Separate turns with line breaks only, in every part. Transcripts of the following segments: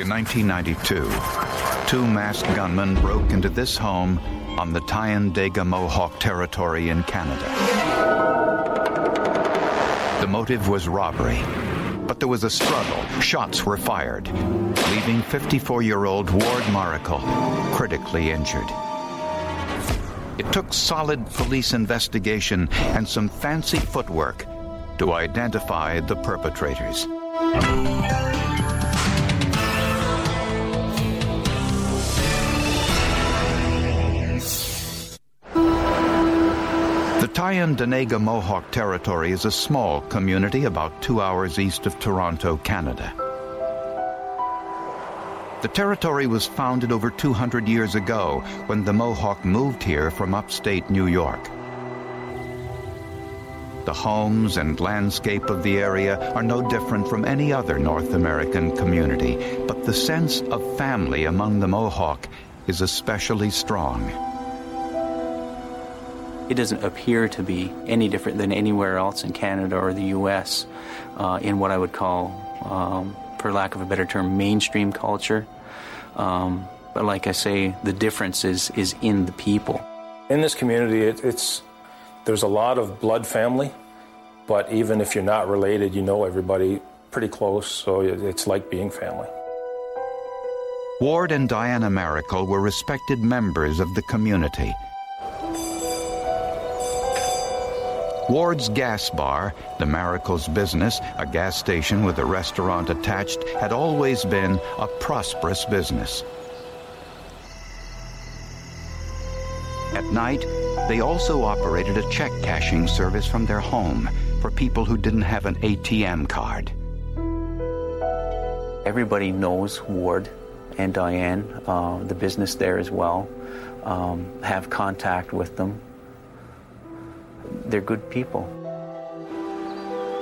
In 1992, two masked gunmen broke into this home on the Tyendinaga Mohawk Territory in Canada. The motive was robbery, but there was a struggle. Shots were fired, leaving 54-year-old Ward Maracle critically injured. It took solid police investigation and some fancy footwork to identify the perpetrators. The Tyendinaga Mohawk Territory is a small community about two hours east of Toronto, Canada. The territory was founded over 200 years ago when the Mohawk moved here from upstate New York. The homes and landscape of the area are no different from any other North American community, but the sense of family among the Mohawk is especially strong.
It doesn't appear to be any different than anywhere else in Canada or the U.S. Uh, in what I would call, um, for lack of a better term, mainstream culture. Um, but like I say, the difference is, is in the people.
In this community, it, it's there's a lot of blood family, but even if you're not related, you know everybody pretty close, so it's like being family.
Ward and Diana Maracle were respected members of the community. Ward's Gas Bar, the Maracle's business, a gas station with a restaurant attached, had always been a prosperous business. At night, they also operated a check cashing service from their home for people who didn't have an ATM card.
Everybody knows Ward and Diane, uh, the business there as well, um, have contact with them they're good people.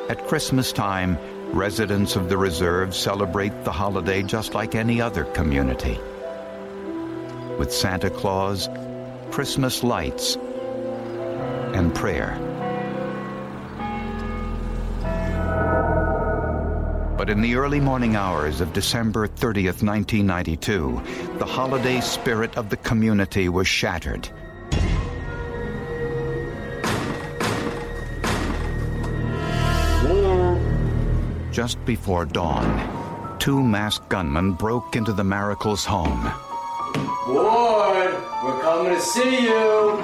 At Christmas time, residents of the reserve celebrate the holiday just like any other community. With Santa Claus, Christmas lights, and prayer. But in the early morning hours of December 30th, 1992, the holiday spirit of the community was shattered. Just before dawn, two masked gunmen broke into the Maracle's home.
Ward, we're coming to see you.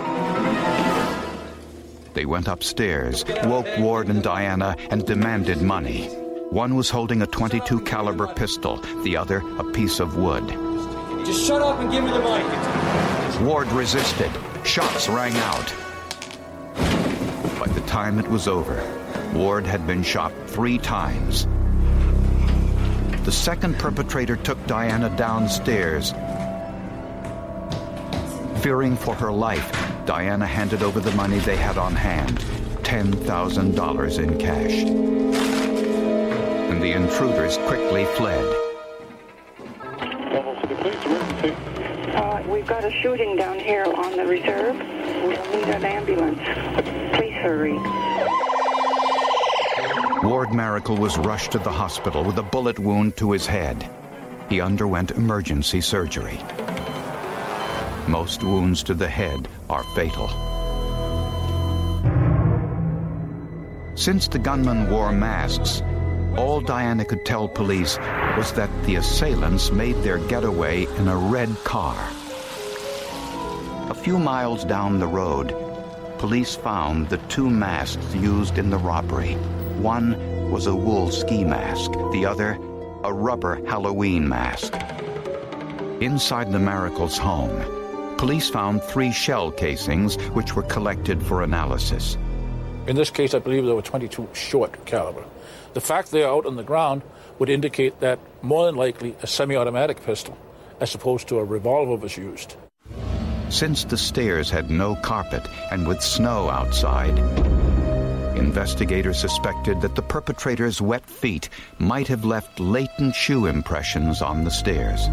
They went upstairs, woke Ward and Diana, and demanded money. One was holding a 22 caliber pistol, the other a piece of wood.
Just shut up and give me the mic.
Ward resisted. Shots rang out. By the time it was over, Ward had been shot three times. The second perpetrator took Diana downstairs. Fearing for her life, Diana handed over the money they had on hand $10,000 in cash. And the intruders quickly fled.
Uh, we've got a shooting down here on the reserve. We'll need an ambulance. Please hurry.
Ward Maracle was rushed to the hospital with a bullet wound to his head. He underwent emergency surgery. Most wounds to the head are fatal. Since the gunmen wore masks, all Diana could tell police was that the assailants made their getaway in a red car. A few miles down the road, police found the two masks used in the robbery. One was a wool ski mask, the other, a rubber Halloween mask. Inside the Maracles' home, police found three shell casings which were collected for analysis.
In this case, I believe there were 22 short caliber. The fact they're out on the ground would indicate that more than likely a semi automatic pistol as opposed to a revolver was used.
Since the stairs had no carpet and with snow outside, investigators suspected that the perpetrator's wet feet might have left latent shoe impressions on the stairs.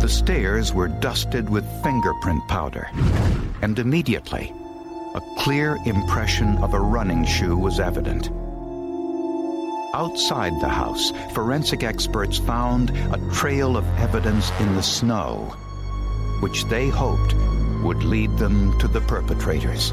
The stairs were dusted with fingerprint powder, and immediately, a clear impression of a running shoe was evident. Outside the house, forensic experts found a trail of evidence in the snow, which they hoped would lead them to the perpetrators.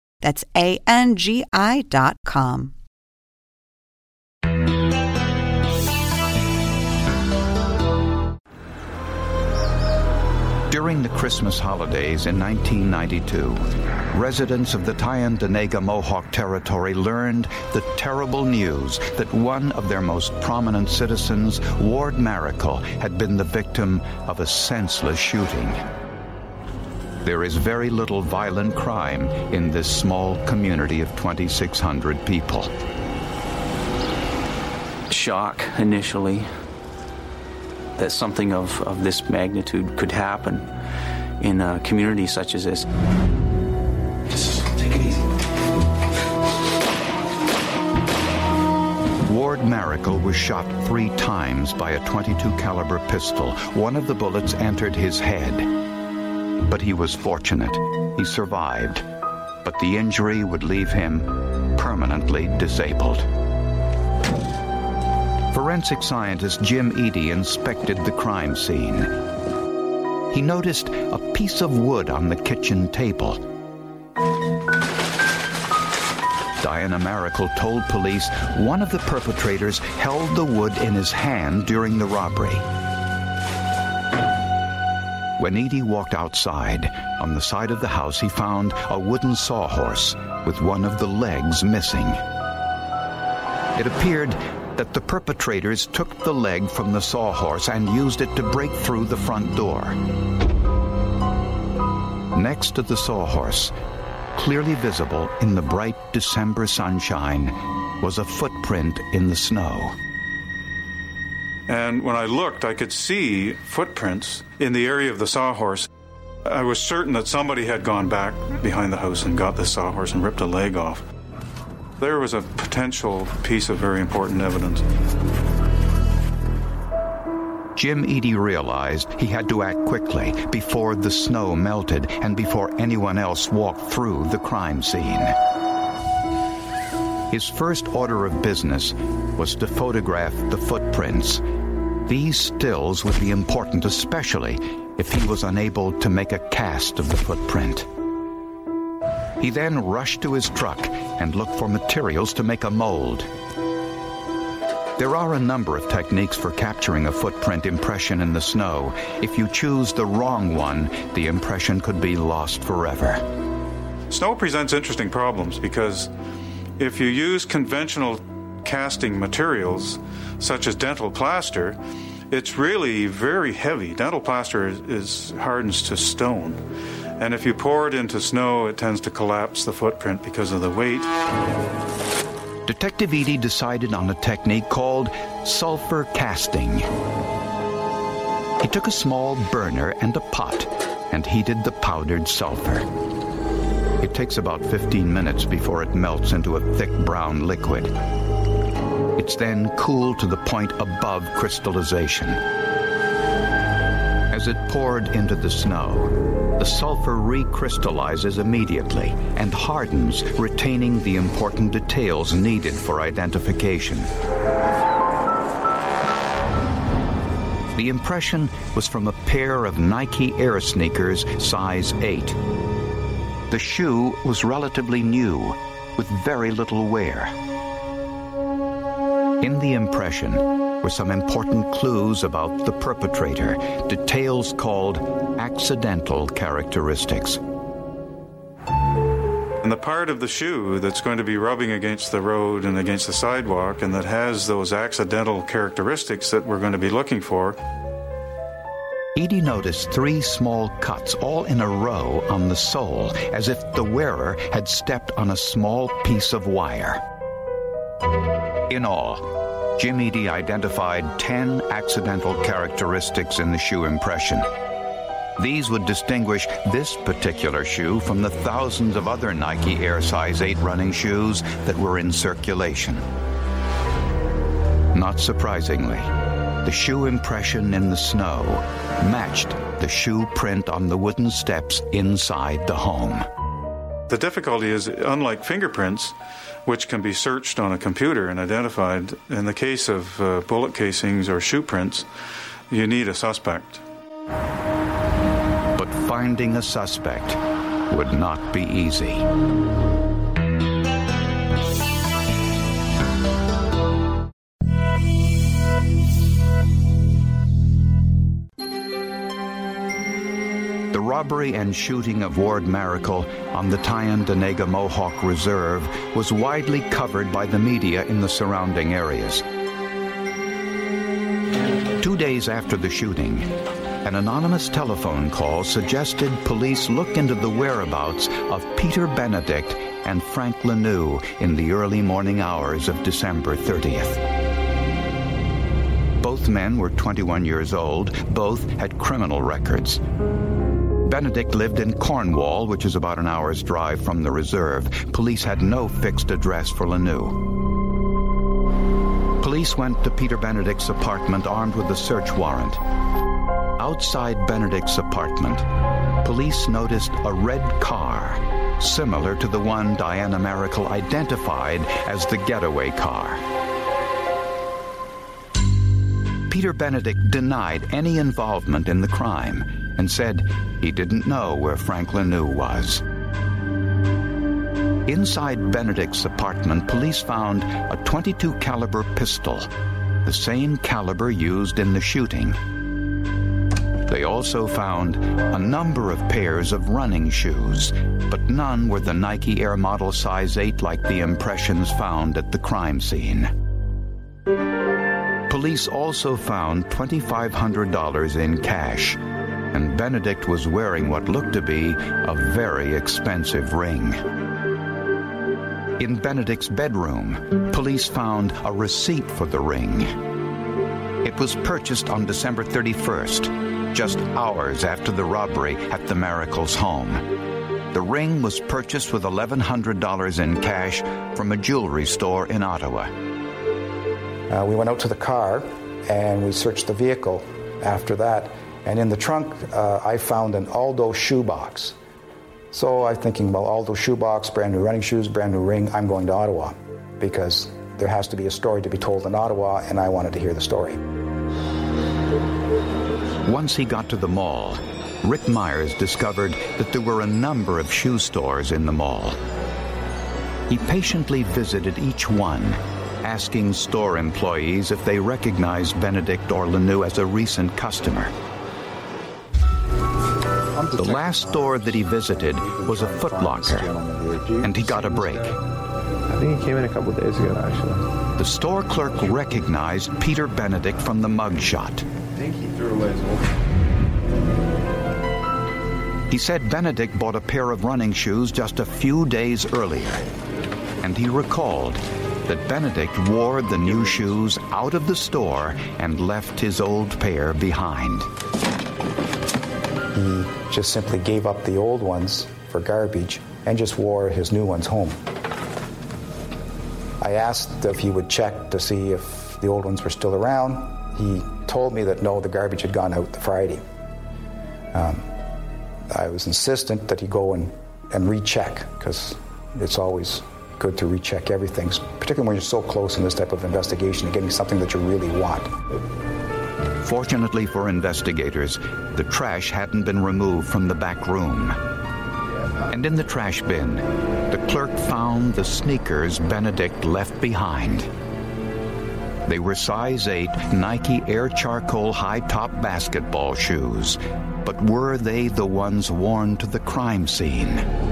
That's A-N-G-I dot com.
During the Christmas holidays in 1992, residents of the Tyendinaga Mohawk Territory learned the terrible news that one of their most prominent citizens, Ward Maracle, had been the victim of a senseless shooting. There is very little violent crime in this small community of 2,600 people.
Shock initially that something of, of this magnitude could happen in a community such as this.
Just take it easy.
Ward Maracle was shot three times by a 22 caliber pistol. One of the bullets entered his head. But he was fortunate. He survived. But the injury would leave him permanently disabled. Forensic scientist Jim Eady inspected the crime scene. He noticed a piece of wood on the kitchen table. Diana Maracle told police one of the perpetrators held the wood in his hand during the robbery. When Eady walked outside, on the side of the house he found a wooden sawhorse with one of the legs missing. It appeared that the perpetrators took the leg from the sawhorse and used it to break through the front door. Next to the sawhorse, clearly visible in the bright December sunshine, was a footprint in the snow.
And when I looked, I could see footprints in the area of the sawhorse. I was certain that somebody had gone back behind the house and got the sawhorse and ripped a leg off. There was a potential piece of very important evidence.
Jim Eady realized he had to act quickly before the snow melted and before anyone else walked through the crime scene. His first order of business was to photograph the footprints. These stills would be important, especially if he was unable to make a cast of the footprint. He then rushed to his truck and looked for materials to make a mold. There are a number of techniques for capturing a footprint impression in the snow. If you choose the wrong one, the impression could be lost forever.
Snow presents interesting problems because if you use conventional casting materials, such as dental plaster, it's really very heavy. Dental plaster is, is hardens to stone. And if you pour it into snow, it tends to collapse the footprint because of the weight.
Detective Eady decided on a technique called sulfur casting. He took a small burner and a pot and heated the powdered sulfur. It takes about 15 minutes before it melts into a thick brown liquid. It's then cooled to the point above crystallization. As it poured into the snow, the sulfur recrystallizes immediately and hardens, retaining the important details needed for identification. The impression was from a pair of Nike Air sneakers size 8. The shoe was relatively new, with very little wear. In the impression were some important clues about the perpetrator, details called accidental characteristics.
And the part of the shoe that's going to be rubbing against the road and against the sidewalk and that has those accidental characteristics that we're going to be looking for.
Eady noticed three small cuts all in a row on the sole, as if the wearer had stepped on a small piece of wire. In all, Jim Eady identified 10 accidental characteristics in the shoe impression. These would distinguish this particular shoe from the thousands of other Nike Air size 8 running shoes that were in circulation. Not surprisingly, the shoe impression in the snow matched the shoe print on the wooden steps inside the home.
The difficulty is, unlike fingerprints, which can be searched on a computer and identified, in the case of uh, bullet casings or shoe prints, you need a suspect.
But finding a suspect would not be easy. Robbery and shooting of Ward Maracle on the Tyendinaga Mohawk Reserve was widely covered by the media in the surrounding areas. Two days after the shooting, an anonymous telephone call suggested police look into the whereabouts of Peter Benedict and Frank Lanoux in the early morning hours of December 30th. Both men were 21 years old. Both had criminal records. Benedict lived in Cornwall, which is about an hour's drive from the reserve. Police had no fixed address for Lanoux. Police went to Peter Benedict's apartment armed with a search warrant. Outside Benedict's apartment, police noticed a red car, similar to the one Diana Maracle identified as the getaway car. Peter Benedict denied any involvement in the crime and said he didn't know where Frank Lanoux was. Inside Benedict's apartment, police found a 22 caliber pistol, the same caliber used in the shooting. They also found a number of pairs of running shoes, but none were the Nike Air Model size 8 like the impressions found at the crime scene. Police also found $2,500 in cash, and Benedict was wearing what looked to be a very expensive ring. In Benedict's bedroom, police found a receipt for the ring. It was purchased on December 31st, just hours after the robbery at the Maracle's home. The ring was purchased with $1,100 in cash from a jewelry store in Ottawa.
Uh, we went out to the car and we searched the vehicle after that. And in the trunk, uh, I found an Aldo shoebox. So I'm thinking, well, Aldo shoebox, brand new running shoes, brand new ring, I'm going to Ottawa because there has to be a story to be told in Ottawa, and I wanted to hear the story.
Once he got to the mall, Rick Myers discovered that there were a number of shoe stores in the mall. He patiently visited each one, asking store employees if they recognized Benedict or Lanoux as a recent customer. The last store that he visited was a Footlocker, and he got a break.
I think he came in a couple days ago, actually.
The store clerk recognized Peter Benedict from the mugshot.
I think he threw away his old.
He said Benedict bought a pair of running shoes just a few days earlier, and he recalled that Benedict wore the new shoes out of the store and left his old pair behind.
He just simply gave up the old ones for garbage and just wore his new ones home. I asked if he would check to see if the old ones were still around. He told me that no, the garbage had gone out the Friday. Um, I was insistent that he go and, and recheck because it's always good to recheck everything, particularly when you're so close in this type of investigation to getting something that you really want.
Fortunately for investigators, the trash hadn't been removed from the back room. And in the trash bin, the clerk found the sneakers Benedict left behind. They were size 8 Nike Air Charcoal high top basketball shoes, but were they the ones worn to the crime scene?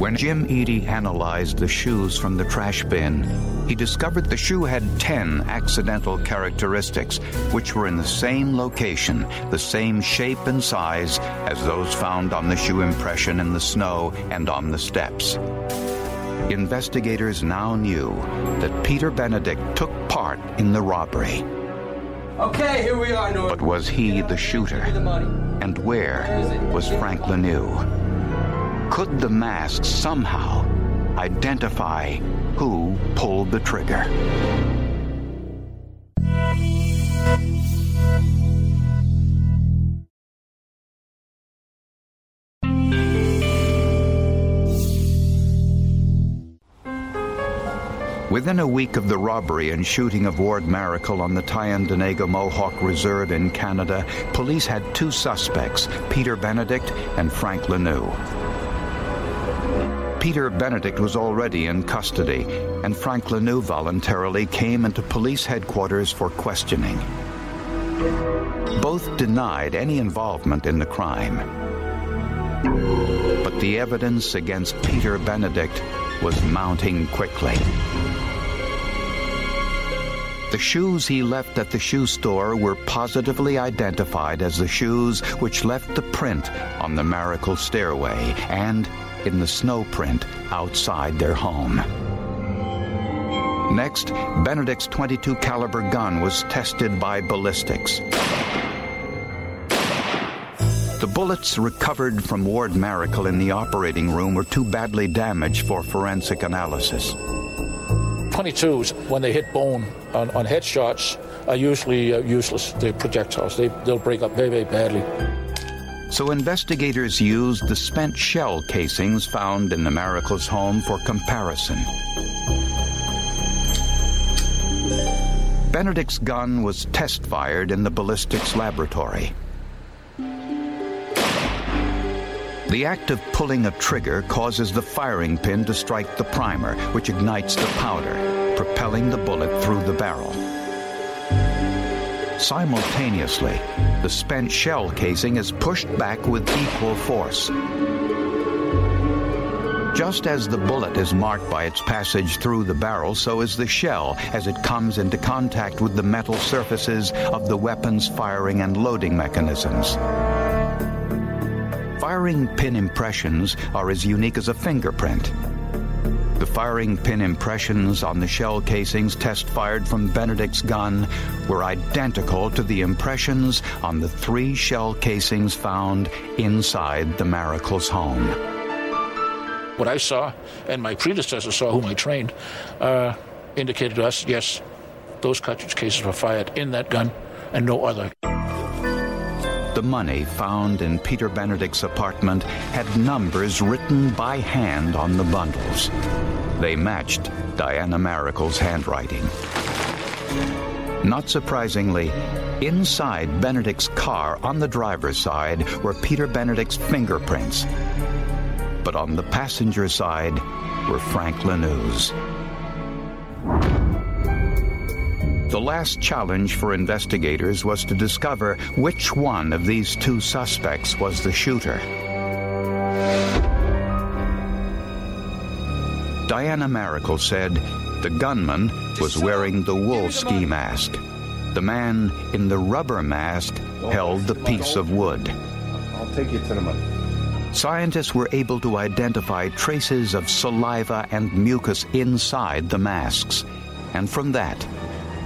When Jim Eady analyzed the shoes from the trash bin, he discovered the shoe had 10 accidental characteristics, which were in the same location, the same shape and size as those found on the shoe impression in the snow and on the steps. Investigators now knew that Peter Benedict took part in the robbery.
Okay, here we are, Norm.
But was he the shooter? And where was Frank Lanoux? Could the mask somehow identify who pulled the trigger? Within a week of the robbery and shooting of Ward Maracle on the Tyendinaga Mohawk Reserve in Canada, police had two suspects, Peter Benedict and Frank Lanoux. Peter Benedict was already in custody, and Frank Lanoux voluntarily came into police headquarters for questioning. Both denied any involvement in the crime. But the evidence against Peter Benedict was mounting quickly. The shoes he left at the shoe store were positively identified as the shoes which left the print on the Maracle stairway and in the snow print outside their home. Next, Benedict's 22 caliber gun was tested by ballistics. The bullets recovered from Ward Maracle in the operating room were too badly damaged for forensic analysis.
22s, when they hit bone on, on headshots, are usually uh, useless. They're projectiles. They, they'll break up very, very badly.
So investigators used the spent shell casings found in the Maracle's home for comparison. Benedict's gun was test fired in the ballistics laboratory. The act of pulling a trigger causes the firing pin to strike the primer, which ignites the powder, propelling the bullet through the barrel. Simultaneously, the spent shell casing is pushed back with equal force. Just as the bullet is marked by its passage through the barrel, so is the shell as it comes into contact with the metal surfaces of the weapon's firing and loading mechanisms. Firing pin impressions are as unique as a fingerprint. The firing pin impressions on the shell casings test fired from Benedict's gun were identical to the impressions on the three shell casings found inside the Maracle's home.
What I saw, and my predecessor saw, whom I trained, uh, indicated to us yes, those cartridge cases were fired in that gun and no other.
The money found in Peter Benedict's apartment had numbers written by hand on the bundles. They matched Diana Maracle's handwriting. Not surprisingly, inside Benedict's car on the driver's side were Peter Benedict's fingerprints. But on the passenger side were Frank Lanoux's. The last challenge for investigators was to discover which one of these two suspects was the shooter. Diana Maracle said the gunman was wearing the wool ski mask. The man in the rubber mask held the piece of wood.
I'll take you to the money.
scientists were able to identify traces of saliva and mucus inside the masks. And from that,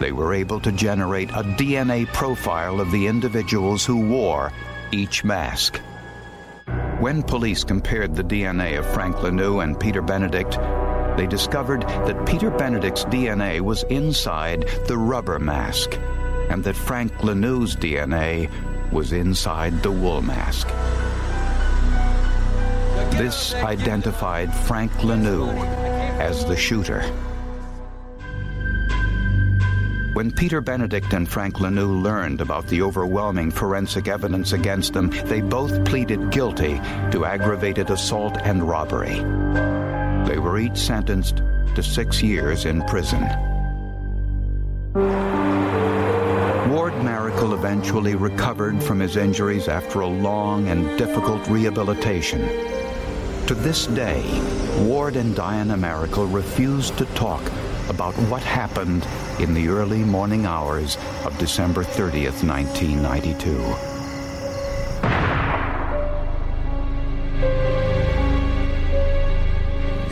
they were able to generate a DNA profile of the individuals who wore each mask. When police compared the DNA of Frank Lanoux and Peter Benedict, they discovered that Peter Benedict's DNA was inside the rubber mask, and that Frank Lanoux's DNA was inside the wool mask. This identified Frank Lanoux as the shooter. When Peter Benedict and Frank Lanoux learned about the overwhelming forensic evidence against them, they both pleaded guilty to aggravated assault and robbery. They were each sentenced to six years in prison. Ward Maracle eventually recovered from his injuries after a long and difficult rehabilitation. To this day, Ward and Diana Maracle refuse to talk about what happened in the early morning hours of December 30th, 1992.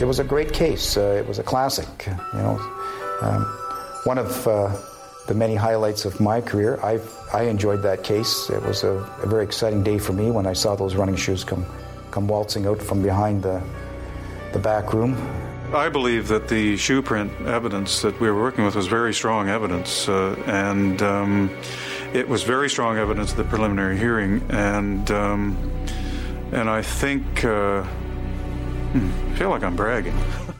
It was a great case. Uh, it was a classic. You know, um, one of uh, the many highlights of my career. I I enjoyed that case. It was a, a, very exciting day for me when I saw those running shoes come come waltzing out from behind the the back room.
I believe that the shoe print evidence that we were working with was very strong evidence, uh, and um, it was very strong evidence at the preliminary hearing, and um, and I think uh, hmm, I feel like I'm bragging.